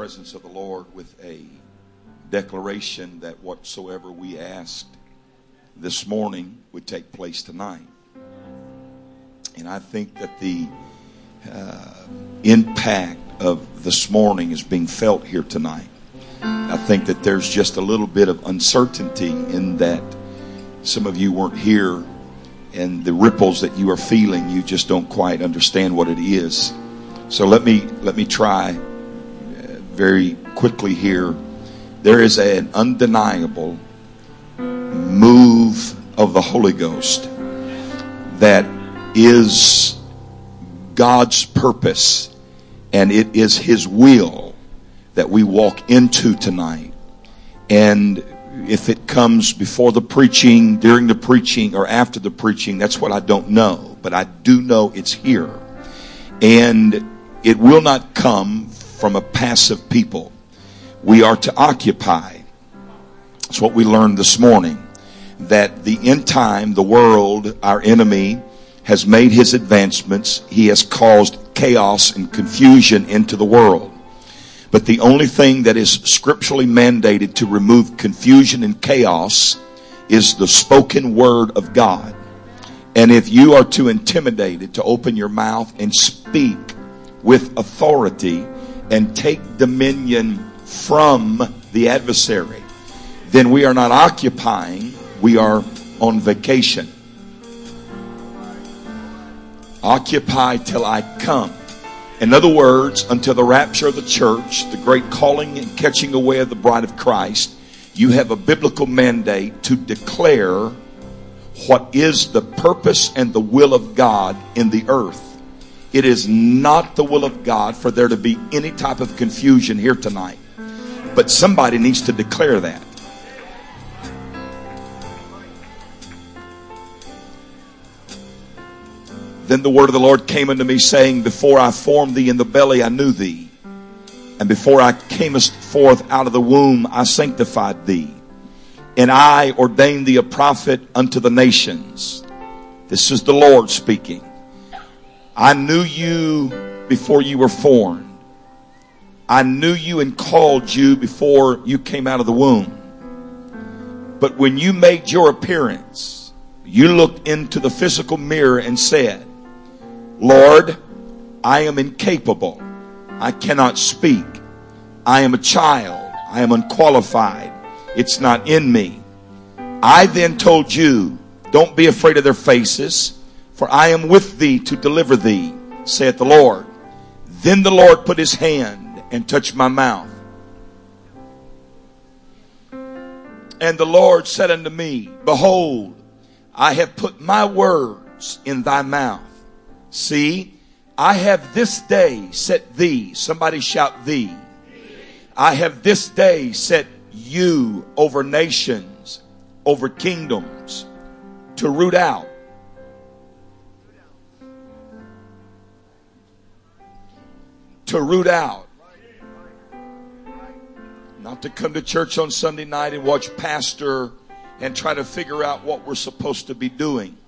presence of the Lord with a declaration that whatsoever we asked this morning would take place tonight. And I think that the uh, impact of this morning is being felt here tonight. I think that there's just a little bit of uncertainty in that some of you weren't here and the ripples that you are feeling you just don't quite understand what it is. So let me let me try very quickly here. There is an undeniable move of the Holy Ghost that is God's purpose and it is his will that we walk into tonight. And if it comes before the preaching, during the preaching, or after the preaching, that's what I don't know. But I do know it's here. And it will not come from a passive people. We are to occupy. That's what we learned this morning. That the end time, the world, our enemy, has made his advancements. He has caused chaos and confusion into the world. But the only thing that is scripturally mandated to remove confusion and chaos is the spoken word of God. And if you are too intimidated to open your mouth and speak with authority and take dominion from the adversary, then we are not occupying, we are on vacation. Occupy till I come. In other words, until the rapture of the church, the great calling and catching away of the bride of Christ, you have a biblical mandate to declare what is the purpose and the will of God in the earth. It is not the will of God for there to be any type of confusion here tonight. But somebody needs to declare that. Then the word of the Lord came unto me, saying, Before I formed thee in the belly, I knew thee. And before I camest forth out of the womb, I sanctified thee. And I ordained thee a prophet unto the nations. This is the Lord speaking. I knew you before you were formed. I knew you and called you before you came out of the womb. But when you made your appearance, you looked into the physical mirror and said, Lord, I am incapable. I cannot speak. I am a child. I am unqualified. It's not in me. I then told you, don't be afraid of their faces, for I am with thee to deliver thee, saith the Lord. Then the Lord put his hand and touched my mouth. And the Lord said unto me, Behold, I have put my words in thy mouth. See, I have this day set thee, somebody shout thee. I have this day set you over nations, over kingdoms, to root out. To root out. Not to come to church on Sunday night and watch pastor and try to figure out what we're supposed to be doing.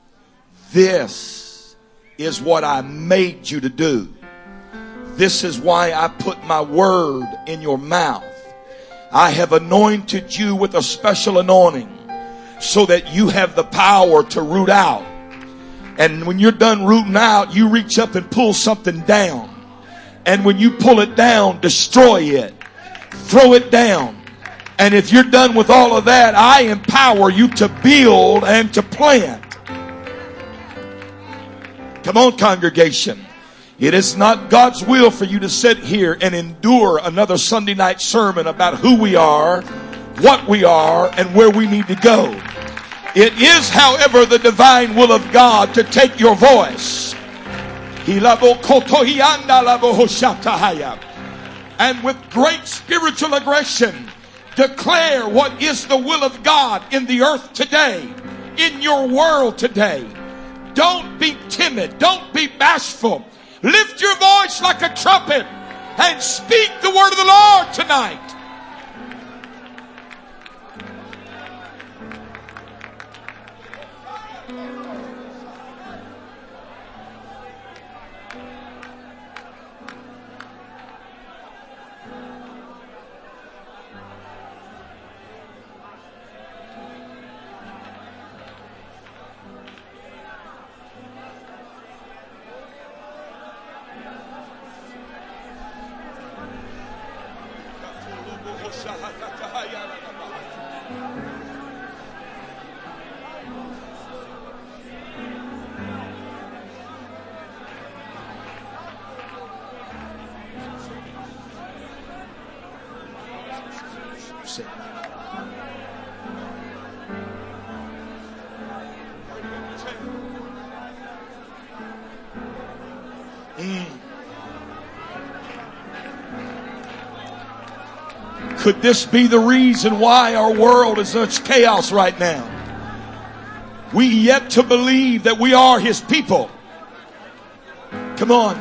This is what I made you to do. This is why I put my word in your mouth. I have anointed you with a special anointing so that you have the power to root out. And when you're done rooting out, you reach up and pull something down. And when you pull it down, destroy it. Throw it down. And if you're done with all of that, I empower you to build and to plant. Come on, congregation. It is not God's will for you to sit here and endure another Sunday night sermon about who we are, what we are, and where we need to go. It is, however, the divine will of God to take your voice. And with great spiritual aggression, declare what is the will of God in the earth today, in your world today. Don't be timid. Don't be bashful. Lift your voice like a trumpet and speak the word of the Lord tonight. Could this be the reason why our world is such chaos right now? We yet to believe that we are his people. Come on.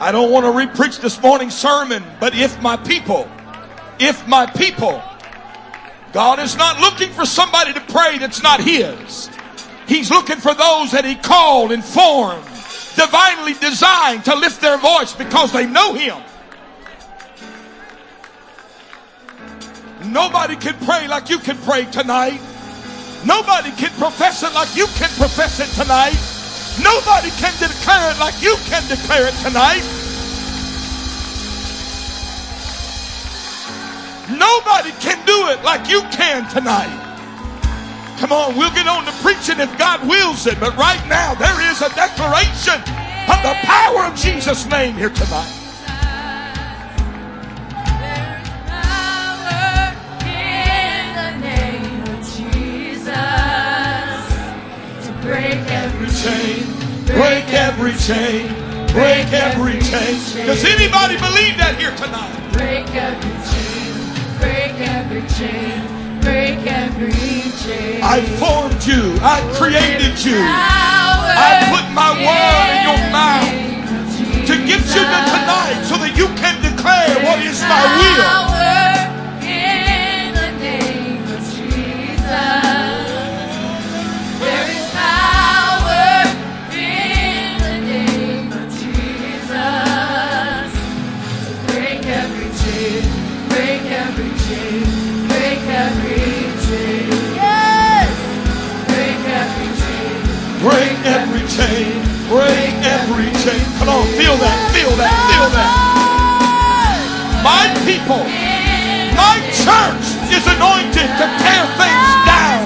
I don't want to repreach this morning's sermon, but if my people, if my people, God is not looking for somebody to pray that's not his. He's looking for those that he called and formed, divinely designed to lift their voice because they know him. Nobody can pray like you can pray tonight. Nobody can profess it like you can profess it tonight. Nobody can declare it like you can declare it tonight. Nobody can do it like you can tonight. Come on, we'll get on to preaching if God wills it. But right now, there is a declaration of the power of Jesus' name here tonight. Chain, break every chain, break every chain. Does anybody believe that here tonight? Break every chain, break every chain, break every chain. I formed you, I created you, I put my word in your mouth to get you to tonight so that you can declare what is my will. Chain. Break every chain. Come on, feel that, feel that, feel that. My people, my church is anointed to tear things down,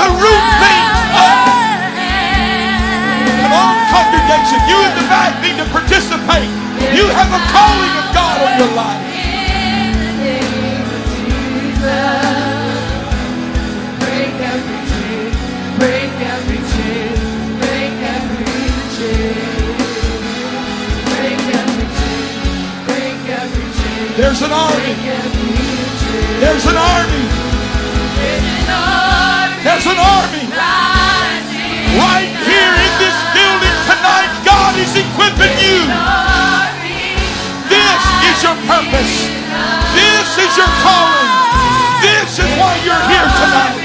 to root things up. Come on, congregation, you in the back need to participate. You have a calling of God on your life. There's an army. There's an army. There's an army. Right here in this building tonight, God is equipping you. This is your purpose. This is your calling. This is why you're here tonight.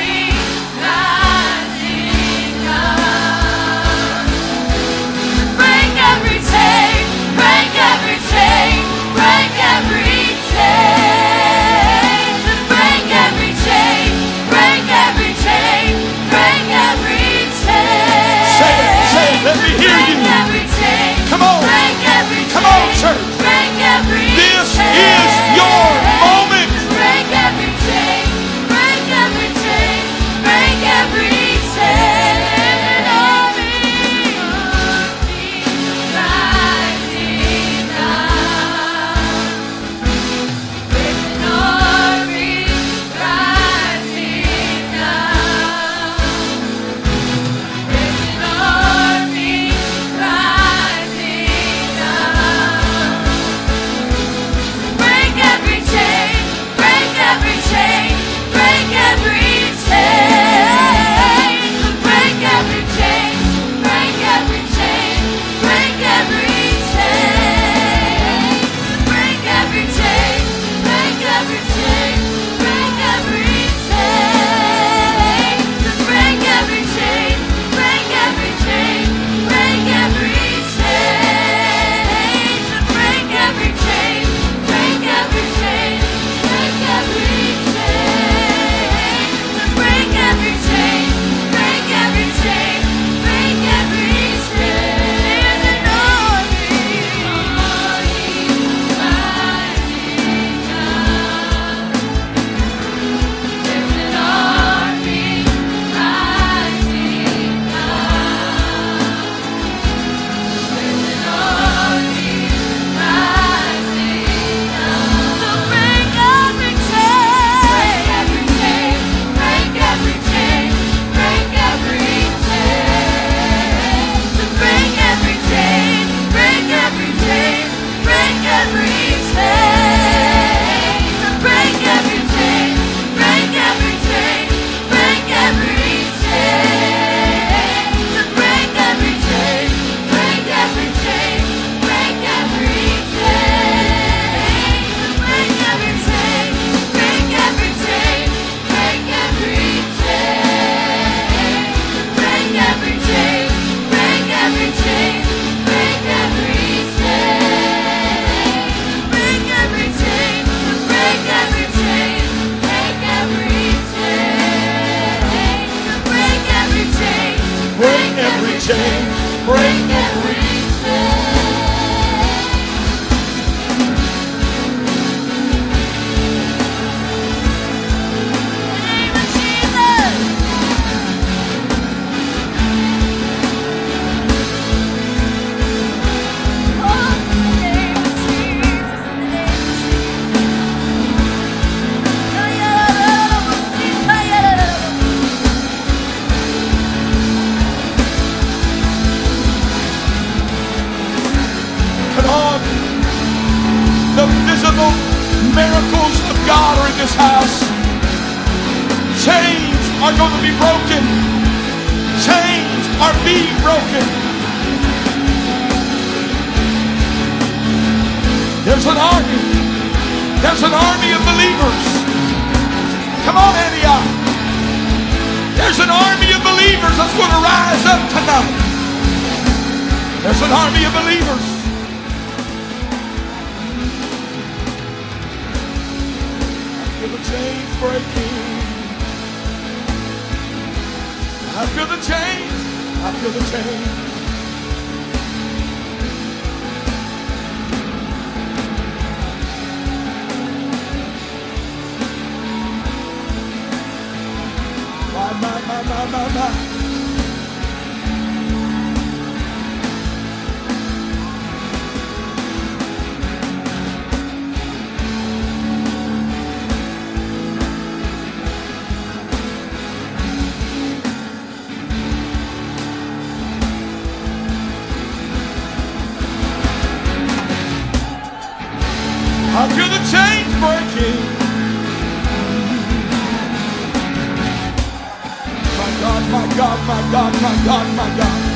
My God, my God, my God.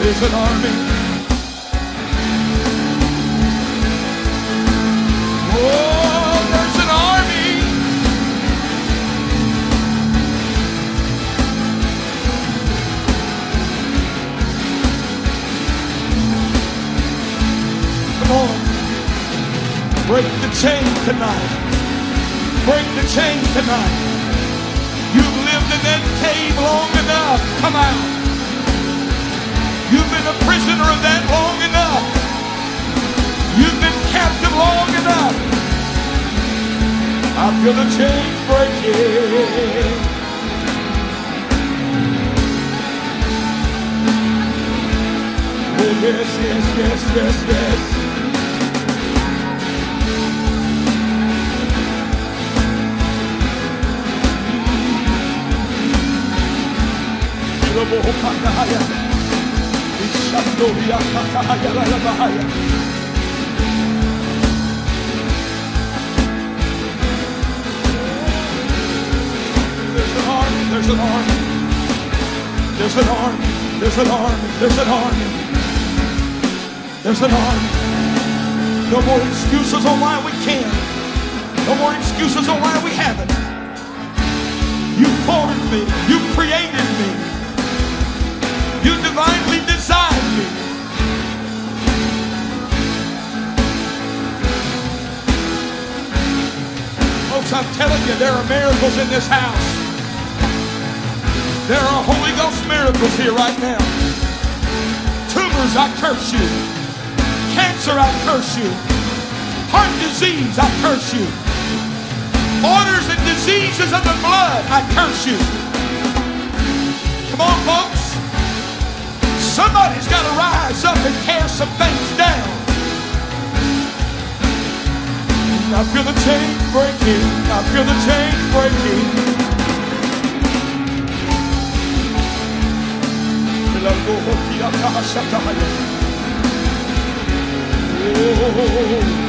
There's an army. Oh, Break the chain tonight. Break the chain tonight. You've lived in that cave long enough. Come out. You've been a prisoner of that long enough. You've been captive long enough. I feel the chains breaking. Yes, yes, yes, yes, yes. There's an army, there's an army. There's an army, there's an army, there's an army. There's an army. No more excuses on why we can't. No more excuses on why we haven't. You formed me. You created me. Divinely designed me. Folks, I'm telling you, there are miracles in this house. There are Holy Ghost miracles here right now. Tumors, I curse you. Cancer, I curse you. Heart disease, I curse you. Orders and diseases of the blood, I curse you. Come on, folks. Somebody's got to rise up and tear some things down. I feel the chains breaking. I feel the chains breaking. Oh. oh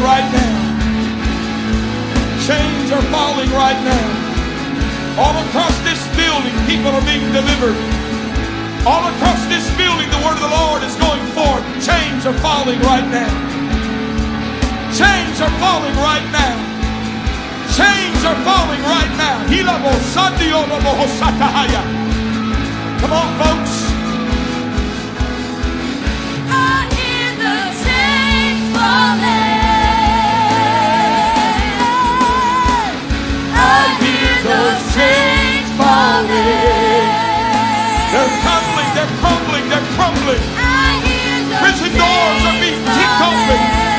right now. Chains are falling right now. All across this building, people are being delivered. All across this building, the word of the Lord is going forth. Chains are falling right now. Chains are falling right now. Chains are falling right now. Come on, folks. I hear the chains falling. They're crumbling, they're crumbling, they're crumbling. I hear those Prison doors are being kicked open.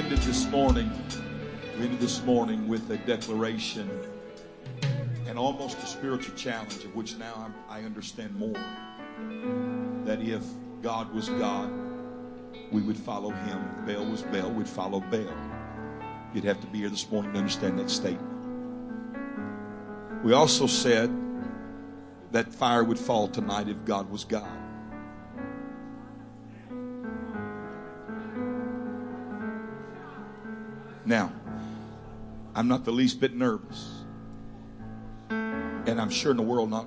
Ended this morning. We ended this morning with a declaration and almost a spiritual challenge, of which now I, I understand more. That if God was God, we would follow Him. If Baal was Baal, we'd follow Baal. You'd have to be here this morning to understand that statement. We also said that fire would fall tonight if God was God. Now, I'm not the least bit nervous. And I'm sure in the world not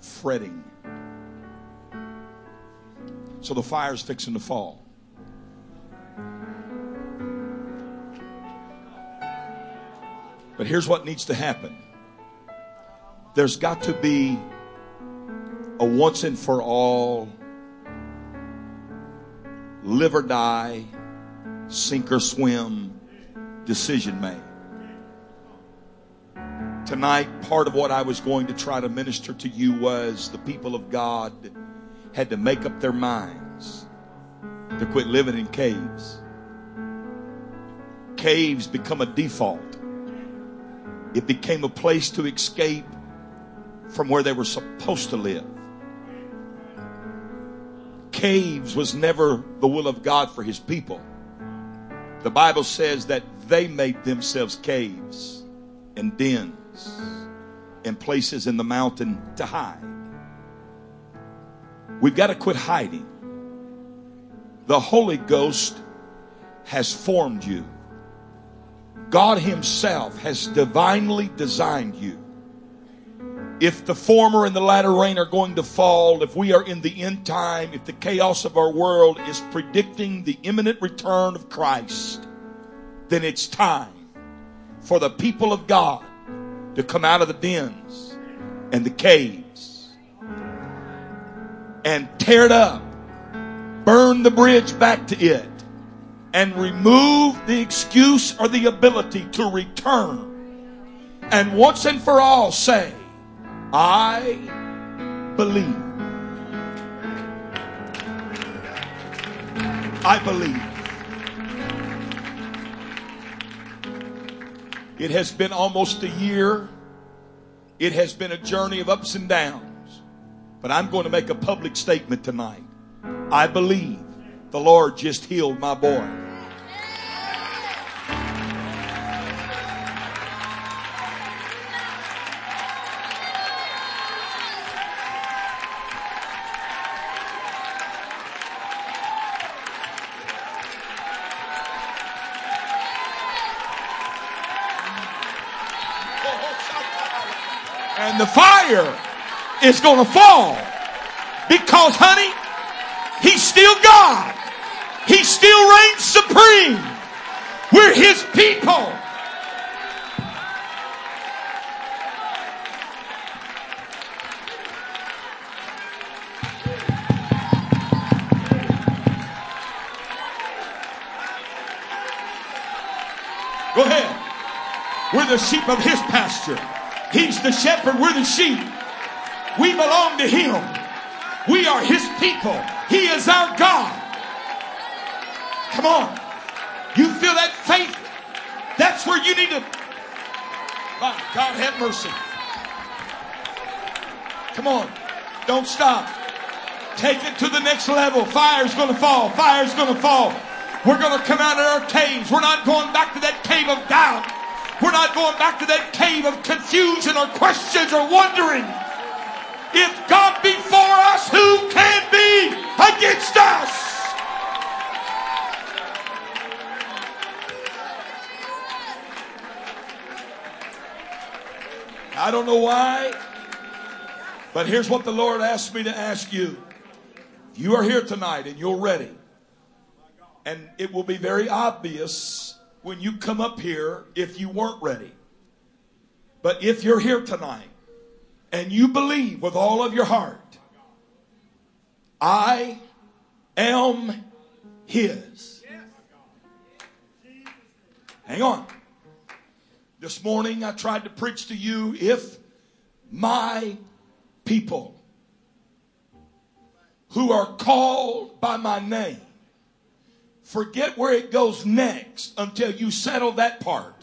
fretting. So the fire's fixing to fall. But here's what needs to happen there's got to be a once and for all live or die, sink or swim decision made. Tonight, part of what I was going to try to minister to you was the people of God had to make up their minds to quit living in caves. Caves become a default. It became a place to escape from where they were supposed to live. Caves was never the will of God for his people. The Bible says that they made themselves caves and dens and places in the mountain to hide. We've got to quit hiding. The Holy Ghost has formed you. God Himself has divinely designed you. If the former and the latter rain are going to fall, if we are in the end time, if the chaos of our world is predicting the imminent return of Christ, then it's time for the people of God to come out of the dens and the caves and tear it up, burn the bridge back to it, and remove the excuse or the ability to return and once and for all say, I believe. I believe. It has been almost a year. It has been a journey of ups and downs. But I'm going to make a public statement tonight. I believe the Lord just healed my boy. Fire is going to fall because, honey, he's still God. He still reigns supreme. We're his people. Go ahead. We're the sheep of his pasture. He's the shepherd. We're the sheep. We belong to him. We are his people. He is our God. Come on. You feel that faith? That's where you need to. God, have mercy. Come on. Don't stop. Take it to the next level. Fire's going to fall. Fire's going to fall. We're going to come out of our caves. We're not going back to that cave of doubt. We're not going back to that cave of confusion or questions or wondering. If God be for us, who can be against us? I don't know why, but here's what the Lord asked me to ask you. You are here tonight and you're ready. And it will be very obvious when you come up here if you weren't ready. But if you're here tonight and you believe with all of your heart, I am His. Hang on. This morning I tried to preach to you if my people who are called by my name Forget where it goes next until you settle that part.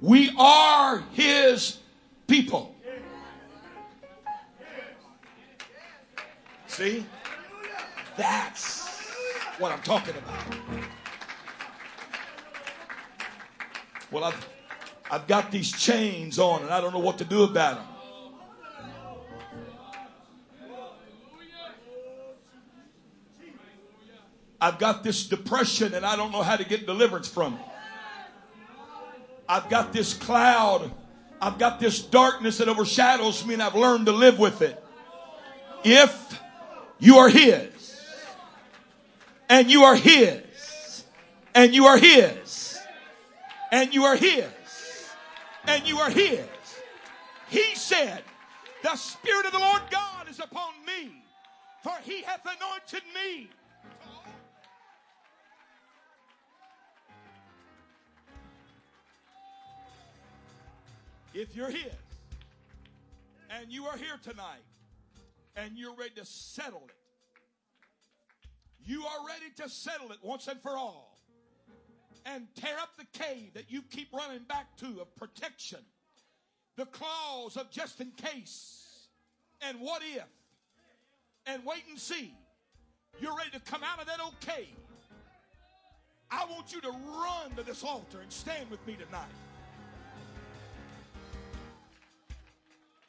We are his people. See? That's what I'm talking about. Well, I've, I've got these chains on and I don't know what to do about them. I've got this depression and I don't know how to get deliverance from it. I've got this cloud. I've got this darkness that overshadows me and I've learned to live with it. If you are His, and you are His, and you are His, and you are His, and you are His, He said, The Spirit of the Lord God is upon me, for He hath anointed me If you're His and you are here tonight and you're ready to settle it, you are ready to settle it once and for all and tear up the cave that you keep running back to of protection, the clause of just in case, and what if, and wait and see. You're ready to come out of that old cave. I want you to run to this altar and stand with me tonight.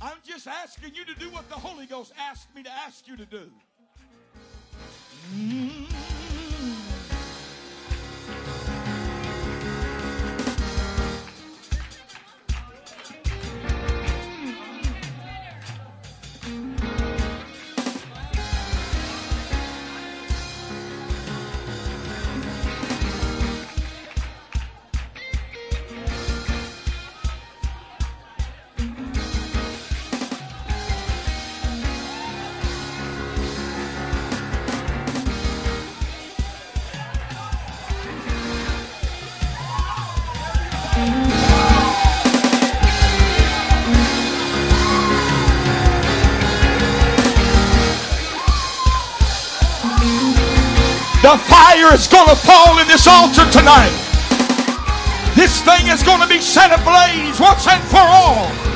I'm just asking you to do what the Holy Ghost asked me to ask you to do. Mm-hmm. Fire is going to fall in this altar tonight. This thing is going to be set ablaze once and for all.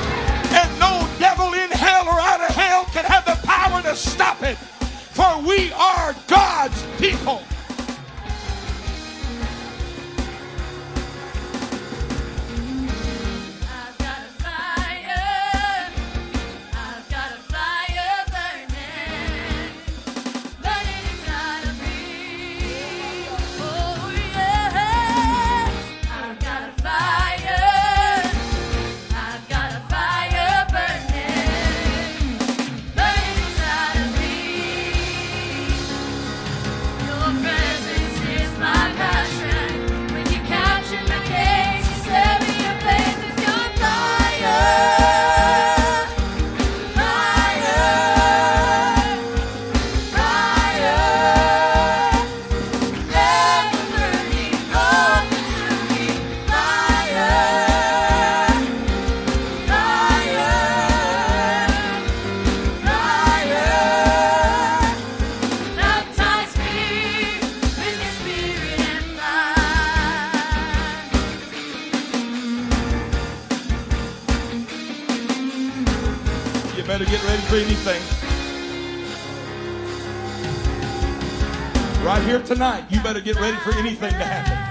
Tonight, you better get ready for anything to happen.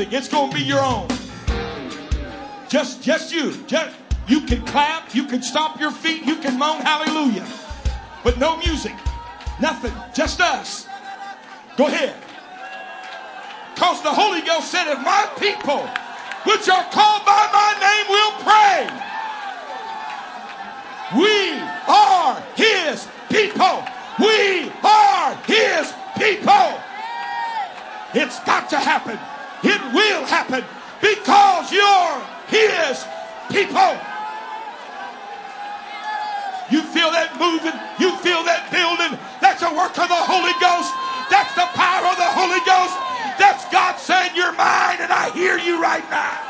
Music. It's to be your own. Just, just you. Just, you can clap. You can stomp your feet. You can moan hallelujah. But no music. Nothing. Just us. Go ahead. Because the Holy Ghost said, if my people, which are called by my name, will pray, we are his people. We are his people. It's got to happen. It will happen because you're his people. You feel that moving. You feel that building. That's a work of the Holy Ghost. That's the power of the Holy Ghost. That's God saying you're mine and I hear you right now.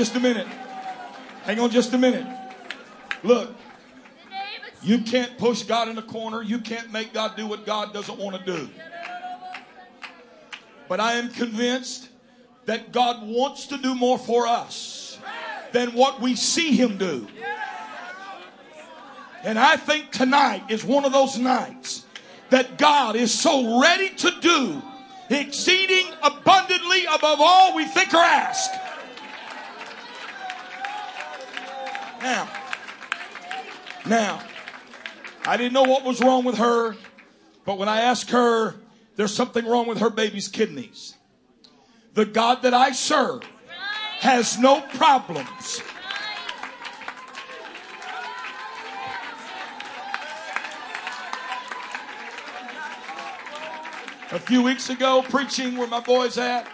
Just a minute. Hang on just a minute. Look, you can't push God in a corner. You can't make God do what God doesn't want to do. But I am convinced that God wants to do more for us than what we see Him do. And I think tonight is one of those nights that God is so ready to do exceeding abundantly above all we think or ask. Now, now, I didn't know what was wrong with her, but when I asked her, there's something wrong with her baby's kidneys. The God that I serve has no problems. A few weeks ago, preaching where my boys at,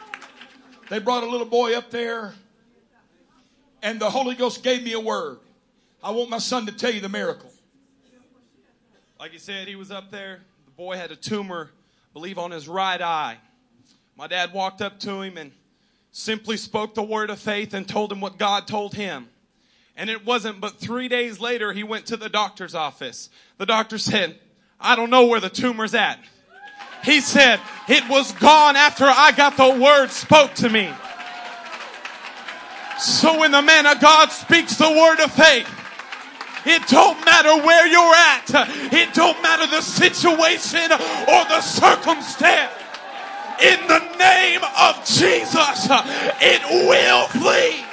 they brought a little boy up there, and the Holy Ghost gave me a word. I want my son to tell you the miracle. Like he said, he was up there. The boy had a tumor, I believe, on his right eye. My dad walked up to him and simply spoke the word of faith and told him what God told him. And it wasn't but three days later he went to the doctor's office. The doctor said, I don't know where the tumor's at. He said, it was gone after I got the word spoke to me. So when the man of God speaks the word of faith, it don't matter where you're at. It don't matter the situation or the circumstance. In the name of Jesus, it will flee.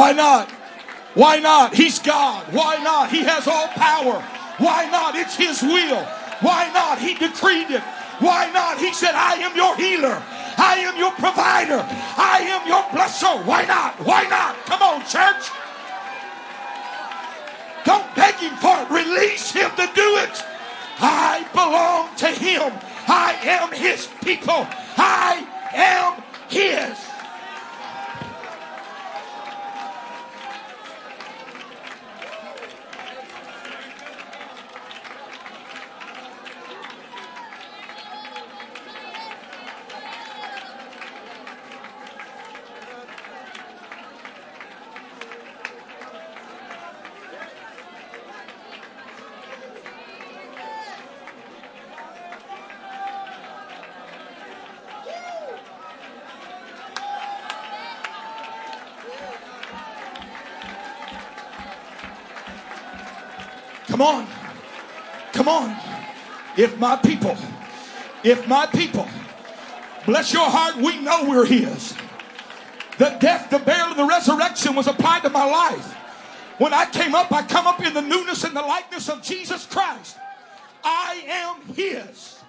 Why not? Why not? He's God. Why not? He has all power. Why not? It's His will. Why not? He decreed it. Why not? He said, I am your healer. I am your provider. I am your blesser. Why not? Why not? Come on, church. Don't beg him for it. Release him to do it. I belong to him. I am his people. I am his. If my people, if my people, bless your heart, we know we're His. The death, the burial, and the resurrection was applied to my life. When I came up, I come up in the newness and the likeness of Jesus Christ. I am His.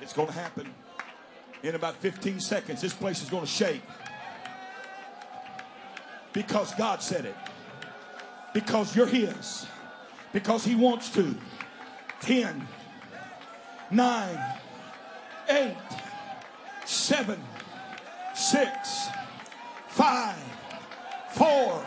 It's going to happen in about 15 seconds. This place is going to shake. Because God said it. Because you're His. Because He wants to. 10, 9, 8, 7, 6, 5, 4,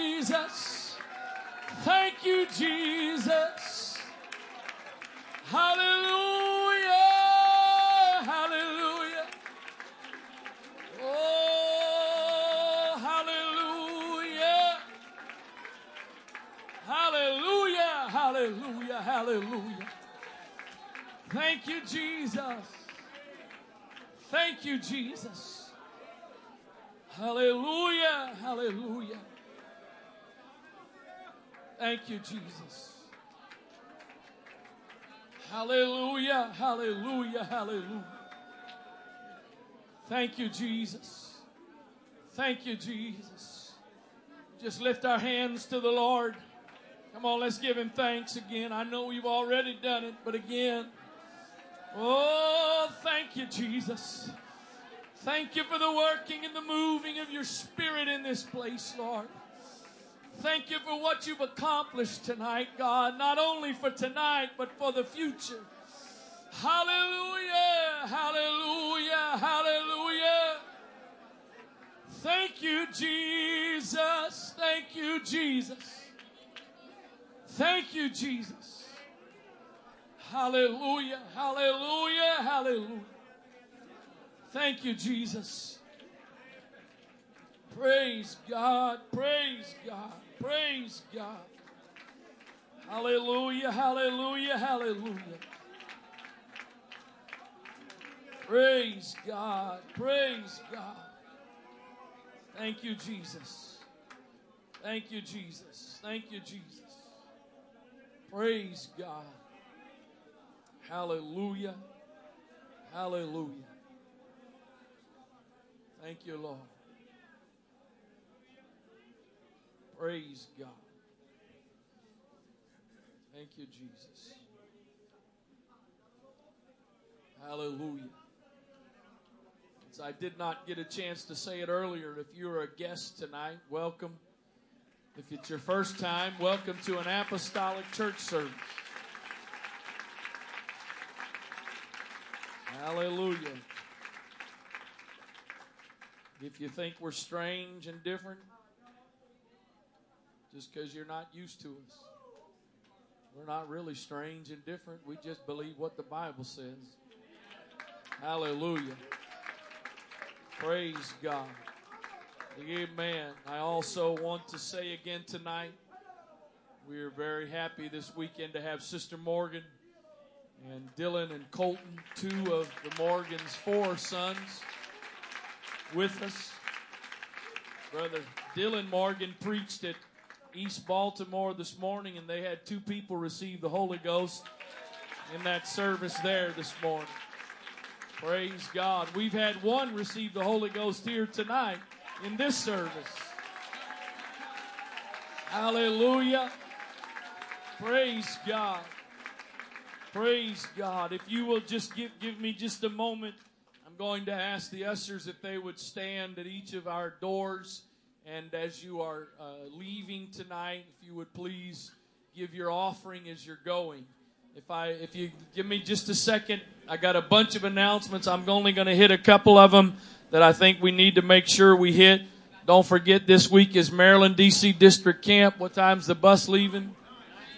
You, Jesus. Hallelujah. Hallelujah. Thank you, Jesus. Hallelujah. Hallelujah. Hallelujah. Thank you, Jesus. Thank you, Jesus. Just lift our hands to the Lord. Come on, let's give him thanks again. I know we've already done it, but again. Oh, thank you, Jesus. Thank you for the working and the moving of your spirit in this place, Lord. Thank you for what you've accomplished tonight, God, not only for tonight, but for the future. Hallelujah, hallelujah, hallelujah. Thank you, Jesus. Thank you, Jesus. Thank you, Jesus. Hallelujah, hallelujah, hallelujah. Thank you, Jesus. Praise God, praise God, praise God. Hallelujah, hallelujah, hallelujah. Praise God, praise God. Thank you, Jesus. Thank you, Jesus. Thank you, Jesus. Praise God. Hallelujah. Hallelujah. Thank you, Lord. Praise God. Thank you, Jesus. Hallelujah. Since I did not get a chance to say it earlier, if you're a guest tonight, welcome. If it's your first time, welcome to an apostolic church service. Hallelujah. If you think we're strange and different, just because you're not used to us, we're not really strange and different. We just believe what the Bible says. Hallelujah. Praise God. Amen. I also want to say again tonight, we are very happy this weekend to have Sister Morgan and Dylan and Colton, two of the Morgan's four sons, with us. Brother Dylan Morgan preached at East Baltimore this morning, and they had two people receive the Holy Ghost in that service there this morning. Praise God. We've had one receive the Holy Ghost here tonight in this service. Hallelujah. Praise God. Praise God. If you will just give, give me just a moment, going to ask the ushers if they would stand at each of our doors. And as you are uh, leaving tonight, if you would please give your offering as you're going. If I, if you give me just a second, I got a bunch of announcements. I'm only going to hit a couple of them that I think we need to make sure we hit. Don't forget this week is Maryland DC District Camp. What time's the bus leaving?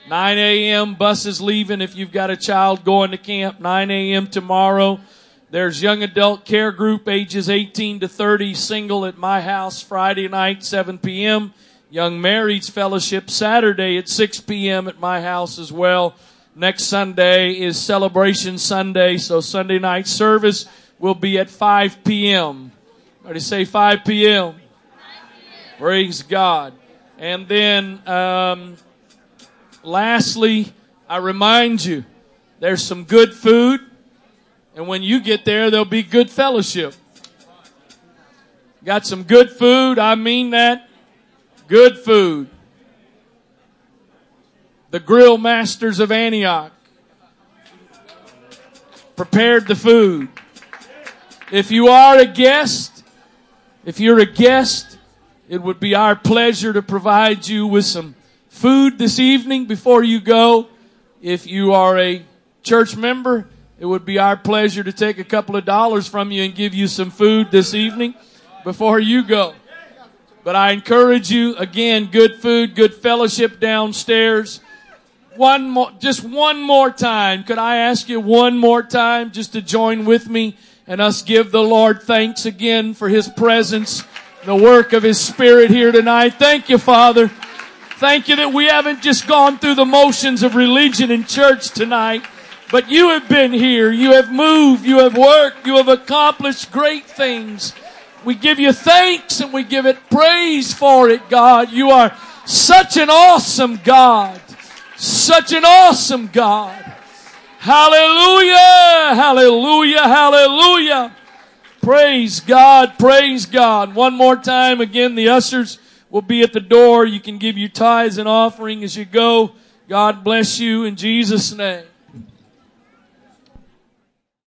9 a.m. Bus is leaving if you've got a child going to camp. 9 a.m. tomorrow. There's young adult care group ages 18 to 30 single at my house Friday night 7 p.m. Young marrieds fellowship Saturday at 6 p.m. at my house as well. Next Sunday is celebration Sunday, so Sunday night service will be at 5 p.m. Ready say 5 p.m. Praise God. And then um, Lastly, I remind you, there's some good food, and when you get there, there'll be good fellowship. Got some good food, I mean that. Good food. The grill masters of Antioch prepared the food. If you are a guest, if you're a guest, it would be our pleasure to provide you with some food this evening before you go. If you are a church member, it would be our pleasure to take a couple of dollars from you and give you some food this evening before you go. But I encourage you, again, good food, good fellowship downstairs. One more, just one more time. Could I ask you one more time just to join with me and us give the Lord thanks again for His presence, the work of His Spirit here tonight. Thank you, Father. Thank you that we haven't just gone through the motions of religion and church tonight, but you have been here. You have moved. You have worked. You have accomplished great things. We give you thanks and we give it praise for it, God. You are such an awesome God. Such an awesome God. Hallelujah. Hallelujah. Hallelujah. Praise God. Praise God. One more time again, the ushers will be at the door. You can give your tithes and offering as you go. God bless you in Jesus' name.